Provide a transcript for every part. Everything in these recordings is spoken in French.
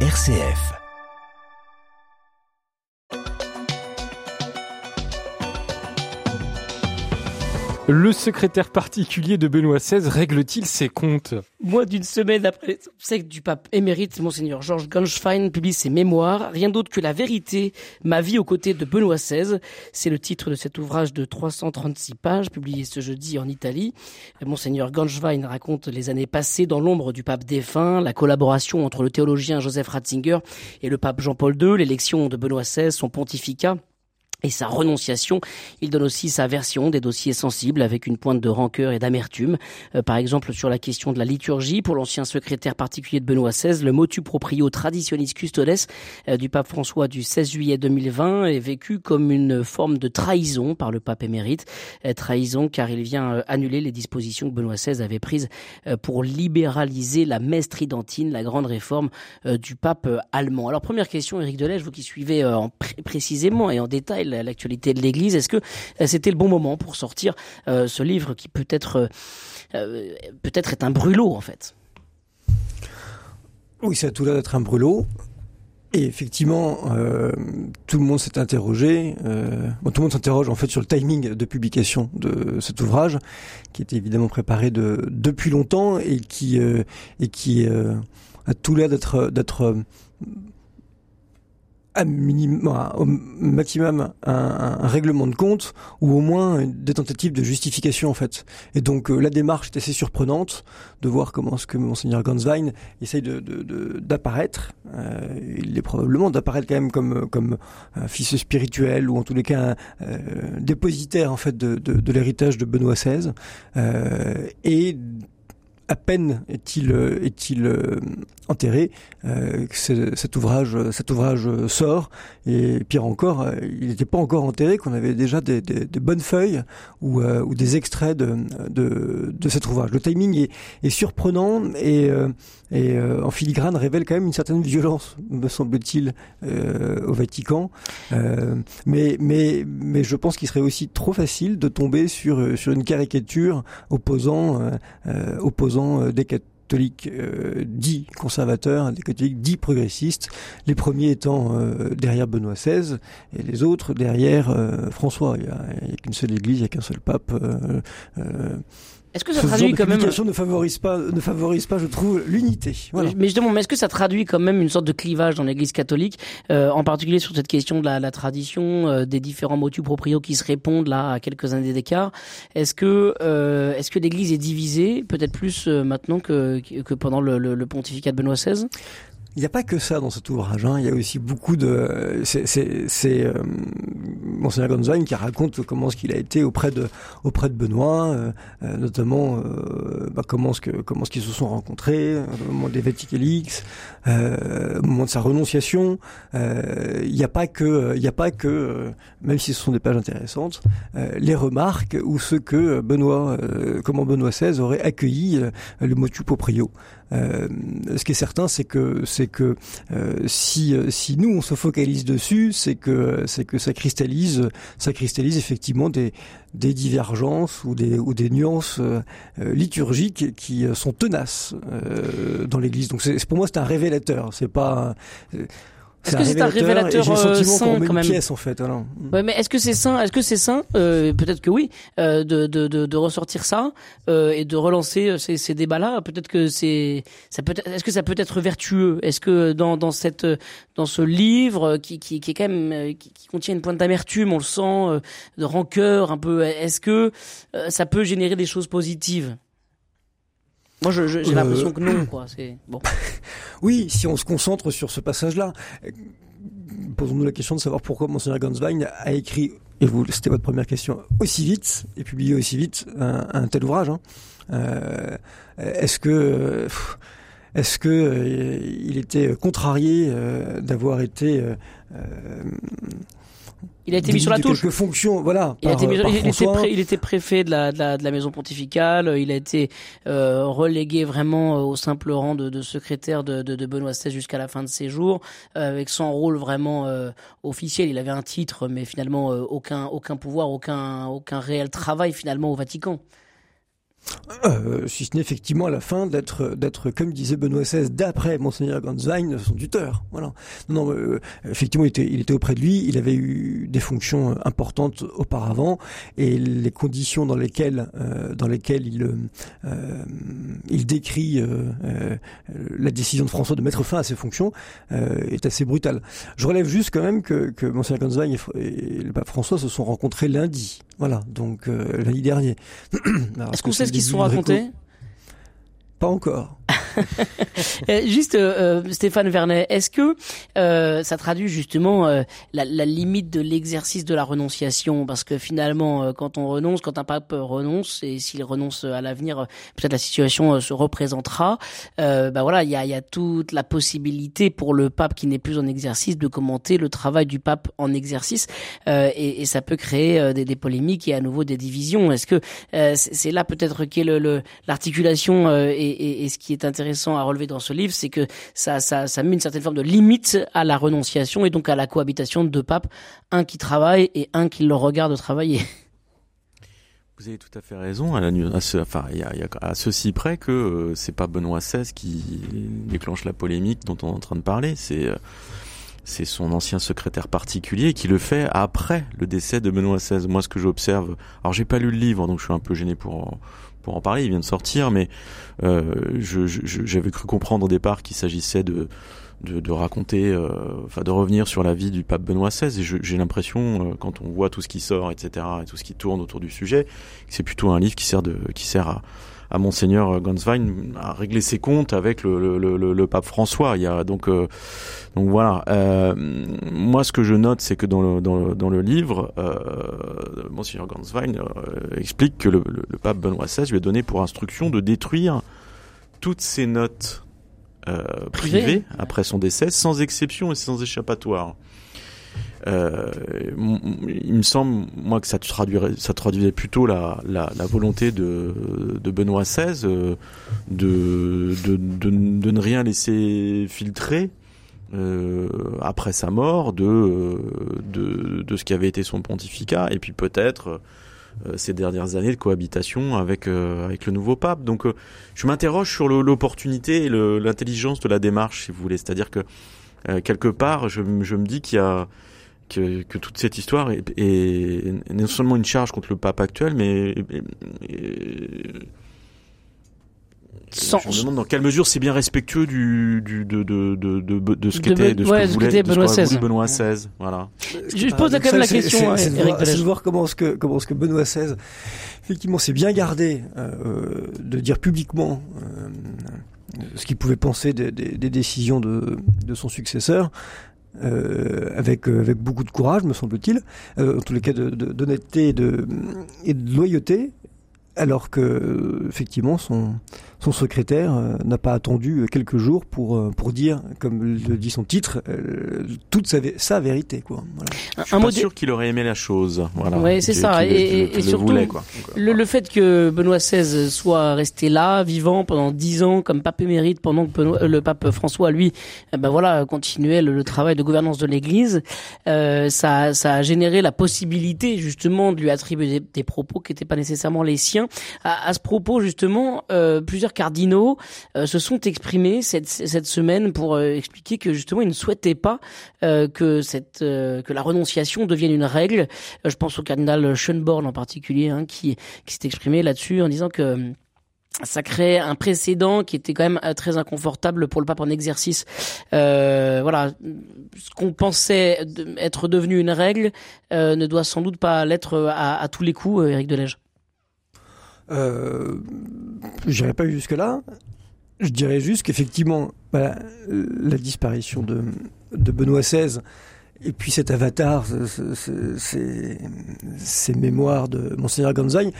RCF. Le secrétaire particulier de Benoît XVI règle-t-il ses comptes Moins d'une semaine après le du pape émérite, Monseigneur Georges Ganschwein publie ses mémoires, rien d'autre que la vérité, ma vie aux côtés de Benoît XVI. C'est le titre de cet ouvrage de 336 pages, publié ce jeudi en Italie. Monseigneur Ganschwein raconte les années passées dans l'ombre du pape défunt, la collaboration entre le théologien Joseph Ratzinger et le pape Jean-Paul II, l'élection de Benoît XVI, son pontificat et sa renonciation. Il donne aussi sa version des dossiers sensibles avec une pointe de rancœur et d'amertume. Euh, par exemple, sur la question de la liturgie, pour l'ancien secrétaire particulier de Benoît XVI, le motu proprio traditionis custodes euh, du pape François du 16 juillet 2020 est vécu comme une forme de trahison par le pape émérite. Euh, trahison car il vient annuler les dispositions que Benoît XVI avait prises pour libéraliser la messe tridentine, la grande réforme du pape allemand. Alors première question, Éric Delège, vous qui suivez en précisément et en détail l'actualité de l'Église. Est-ce que euh, c'était le bon moment pour sortir euh, ce livre qui peut-être euh, peut-être est un brûlot en fait? Oui, ça a tout l'air d'être un brûlot. Et effectivement, tout le monde s'est interrogé. tout le monde s'interroge en fait sur le timing de publication de cet ouvrage, qui était évidemment préparé de, depuis longtemps et qui et qui a tout l'air d'être minimum, au maximum un, règlement de compte ou au moins des tentatives de justification en fait. Et donc euh, la démarche est assez surprenante de voir comment ce que monseigneur Ganswein essaye de, d'apparaître. Euh, il est probablement d'apparaître quand même comme comme un fils spirituel ou en tous les cas un, euh, dépositaire en fait de, de, l'héritage de Benoît XVI et à peine est-il euh, est-il euh, enterré euh, cet ouvrage cet ouvrage sort. Et pire encore il n'était pas encore enterré qu'on avait déjà des, bonnes feuilles ou, ou des extraits de, de, de cet ouvrage. Le timing est, est surprenant et, et en filigrane révèle quand même une certaine violence me semble-t-il au Vatican. Mais mais mais je pense qu'il serait aussi trop facile de tomber sur sur une caricature opposant opposant euh, des catholiques euh, dits conservateurs, des catholiques dits progressistes, les premiers étant euh, derrière Benoît XVI et les autres derrière François. Il n'y a, qu'une seule église, il n'y a qu'un seul pape. Est-ce que ça traduit quand même ne favorise pas ne favorise pas je trouve l'unité. Voilà. Mais justement, mais est-ce que ça traduit quand même une sorte de clivage dans l'Église catholique, euh, en particulier sur cette question de la, la tradition, euh, des différents motus proprios qui se répondent là à quelques années d'écart? Est-ce que euh, est-ce que l'Église est divisée, peut-être plus euh, maintenant que que pendant le, le, le pontificat de Benoît XVI il n'y a pas que ça dans cet ouvrage. Hein. Il y a aussi beaucoup de. C'est euh, Monseigneur Gonzagne qui raconte comment ce qu'il a été auprès de auprès de Benoît, euh, euh, notamment euh, bah, comment ce que comment ce qu'ils se sont rencontrés au moment des Vaticanix, au moment de sa renonciation. Il n'y a pas que il n'y a pas que même si ce sont des pages intéressantes, les remarques ou ce que Benoît comment Benoît XVI aurait accueilli le motu proprio. Euh, ce qui est certain, c'est que c'est que euh, si si nous on se focalise dessus, c'est que c'est que ça cristallise ça cristallise effectivement des divergences ou des nuances euh, liturgiques qui sont tenaces dans l'Église. Donc pour moi c'est un révélateur. C'est pas est-ce que c'est un révélateur euh, sain quand même pièce en fait. Alors. Ouais, mais est-ce que c'est sain Est-ce que c'est sain euh, Peut-être que oui. Euh, de, de, de, de, ressortir ça euh, et de relancer euh, ces, ces débats-là? Peut-être que c'est ça peut. Est-ce que ça peut être vertueux? Est-ce que dans dans cette dans ce livre qui qui, qui est quand même euh, qui, qui contient une pointe d'amertume, on le sent, de rancœur un peu. Est-ce que ça peut générer des choses positives? Moi, j'ai je, l'impression que non, quoi. C'est bon. oui, si on se concentre sur ce passage-là, posons-nous la question de savoir pourquoi Monseigneur Ganswein a écrit, et vous, c'était votre première question, aussi vite et publié aussi vite un, tel ouvrage. Hein. Euh, est-ce que est-ce que euh, il était contrarié euh, d'avoir été il a été mis sur la touche. Voilà. Il, a été il, était préfet de la, de la, de, la, maison pontificale. Il a été euh, relégué vraiment au simple rang de, de secrétaire de, Benoît XVI jusqu'à la fin de ses jours, euh, avec son rôle vraiment euh, officiel. Il avait un titre, mais finalement aucun aucun pouvoir, aucun aucun réel travail finalement au Vatican. Euh, si ce n'est effectivement à la fin d'être, d'être comme disait Benoît XVI, d'après Monseigneur Ganswein, son tuteur. Voilà. Non, euh, effectivement, il était, il était auprès de lui. Il avait eu des fonctions importantes auparavant, et les conditions dans lesquelles, euh, dans lesquelles il, euh, il décrit la décision de François de mettre fin à ses fonctions est assez brutale. Je relève juste quand même que, que Monseigneur Ganswein et, et le pape François se sont rencontrés lundi. Voilà, donc lundi dernier. Est-ce qu'on sait ce qu'ils se sont racontés? Pas encore. Euh, juste, euh, euh, Stéphane Vernet, est-ce que euh, ça traduit justement euh, la, la, limite de l'exercice de la renonciation? Parce que finalement, quand on renonce, quand un pape renonce, et s'il renonce à l'avenir, peut-être la situation se représentera. bah voilà, il y a, y a toute la possibilité pour le pape qui n'est plus en exercice de commenter le travail du pape en exercice, et, et, ça peut créer des, des, polémiques et à nouveau des divisions. Est-ce que c'est là peut-être qu'est l'articulation le, et, et, et ce qui est intéressant intéressant à relever dans ce livre, c'est que ça, met une certaine forme de limite à la renonciation et donc à la cohabitation de deux papes, un qui travaille et un qui le regarde travailler. Vous avez tout à fait raison. À ceci près que euh, c'est pas Benoît XVI qui déclenche la polémique dont on est en train de parler. C'est euh, c'est son ancien secrétaire particulier qui le fait après le décès de Benoît XVI. Moi, ce que j'observe, alors j'ai pas lu le livre, donc je suis un peu gêné pour pour en parler. Il vient de sortir, mais euh, j'avais cru comprendre au départ qu'il s'agissait de, de, raconter, euh, enfin de revenir sur la vie du pape Benoît XVI. J'ai l'impression, euh, quand on voit tout ce qui sort, etc., et tout ce qui tourne autour du sujet, que c'est plutôt un livre qui sert de, qui sert à à monseigneur Ganswein à régler ses comptes avec le, pape François. Il y a donc donc voilà. Moi, ce que je note, c'est que dans le dans le, dans le livre, euh, monseigneur Ganswein euh, explique que le, le, pape Benoît XVI lui a donné pour instruction de détruire toutes ses notes euh, privées après son décès, sans exception et sans échappatoire. Euh, il me semble, moi, que ça traduirait, ça traduisait plutôt la, la, la volonté de, de Benoît XVI de, de, de, de, ne rien laisser filtrer. Euh, après sa mort de, de, de ce qui avait été son pontificat et puis peut-être euh, ces dernières années de cohabitation avec euh, avec le nouveau pape. Donc je m'interroge sur l'opportunité et l'intelligence de la démarche, si vous voulez. C'est-à-dire que quelque part, je, je me dis qu'il y a que, que, toute cette histoire est, est, non seulement une charge contre le pape actuel, mais Sans... je me demande dans quelle mesure c'est bien respectueux du, du de, de, de, de, de ce qu'était de ce ouais, que voulait Benoît XVI. Benoît XVI. Voilà. Je pose quand même la question. C'est de, de, voir comment ce que comment ce que Benoît XVI effectivement s'est bien gardé euh, de dire publiquement. Euh, ce qu'il pouvait penser des, des, des, décisions de, de son successeur, euh, avec euh, avec beaucoup de courage, me semble-t-il, euh, en tous les cas d'honnêteté de, de, et de loyauté, alors que effectivement son son secrétaire euh, n'a pas attendu quelques jours pour euh, pour dire, comme le dit son titre, euh, toute sa, sa vérité quoi. Voilà. Je suis pas sûr qu'il aurait aimé la chose. Voilà. Oui, c'est ça. et, et, et surtout, voulait, quoi. le, le, fait que Benoît XVI soit resté là, vivant pendant dix ans comme pape émérite, pendant que Benoît, le pape François, lui, eh ben voilà, continuait le, le, travail de gouvernance de l'Église, euh, ça, ça a généré la possibilité justement de lui attribuer des, des propos qui n'étaient pas nécessairement les siens. À, à ce propos, justement, euh, plusieurs cardinaux euh, se sont exprimés cette, semaine pour euh, expliquer que justement ils ne souhaitaient pas que cette que la renonciation devienne une règle. je pense au cardinal Schönborn en particulier, hein, qui s'est exprimé là-dessus en disant que ça crée un précédent qui était quand même très inconfortable pour le pape en exercice. Voilà, ce qu'on pensait être devenu une règle ne doit sans doute pas l'être à, à, tous les coups, Éric Delège. Euh, je n'irai pas jusque-là. Je dirais juste qu'effectivement, bah, la disparition de, de Benoît XVI et puis cet avatar, ces mémoires de Monseigneur Gonzagne,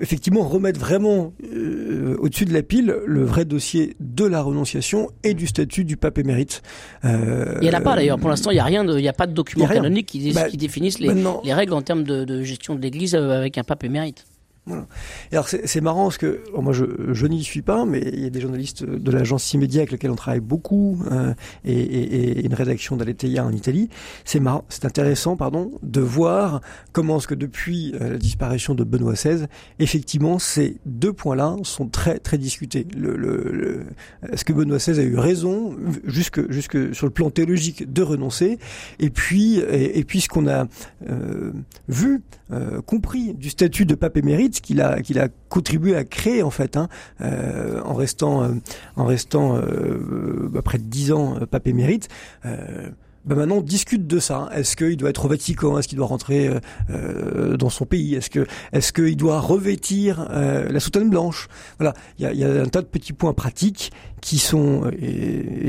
effectivement remettre vraiment euh, au-dessus de la pile le vrai dossier de la renonciation et du statut du pape émérite. Euh, il n'y en a pas d'ailleurs. Pour l'instant, il n'y a rien, il n'y a pas de document canonique qui, bah, qui définisse les, les, règles en termes de, de gestion de l'Église avec un pape émérite. Voilà. Et alors c'est marrant parce que moi je, je n'y suis pas, mais il y a des journalistes de l'agence Immédia avec lesquels on travaille beaucoup euh, et, et, et, une rédaction d'Aleteia en Italie. C'est marrant, c'est intéressant, pardon, de voir comment est-ce que depuis euh, la disparition de Benoît XVI, effectivement ces deux points-là sont très très discutés. Le, le, est-ce que Benoît XVI a eu raison jusque jusque sur le plan théologique de renoncer? Et puis et, puis ce qu'on a euh, vu, euh, compris du statut de pape émérite qu'il a qu'il a contribué à créer en fait, hein, euh, en restant euh, en restant euh, bah, près de dix ans pape émérite. Ben maintenant on discute de ça. Est-ce qu'il doit être au Vatican? Est-ce qu'il doit rentrer euh, dans son pays? Est-ce que est-ce qu'il doit revêtir euh, la soutane blanche? Voilà, il y a, un tas de petits points pratiques qui sont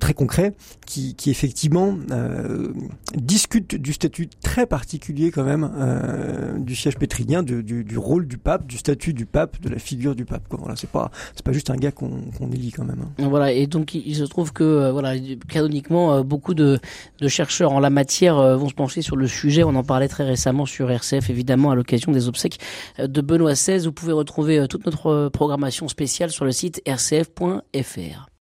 très concrets, qui, effectivement euh, discutent du statut très particulier quand même euh, du siège pétrinien, du, rôle du pape, du statut du pape, de la figure du pape. Quoi. Voilà, c'est pas c'est pas juste un gars qu'on qu'on élit quand même. Hein. Voilà, et donc il, se trouve que voilà canoniquement beaucoup de de chercheurs en la matière euh, vont se pencher sur le sujet. On en parlait très récemment sur RCF, évidemment, à l'occasion des obsèques euh, de Benoît XVI. Vous pouvez retrouver euh, toute notre programmation spéciale sur le site rcf.fr.